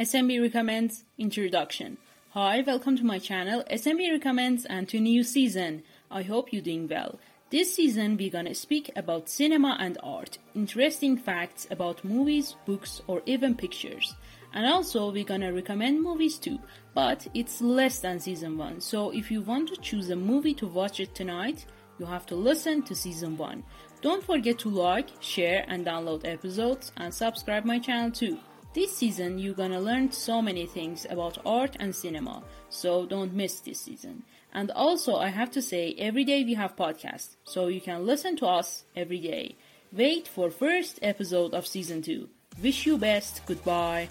SMB Recommends Introduction. Hi, welcome to my channel SMB Recommends and to new season. I hope you're doing well. This season we're gonna speak about cinema and art, interesting facts about movies, books, or even pictures. And also we're gonna recommend movies too, but it's less than season 1. So if you want to choose a movie to watch it tonight, you have to listen to season 1. Don't forget to like, share and download episodes and subscribe my channel too. This season you're gonna learn so many things about art and cinema, so don't miss this season. And also I have to say every day we have podcasts, so you can listen to us every day. Wait for first episode of season 2. Wish you best. Goodbye.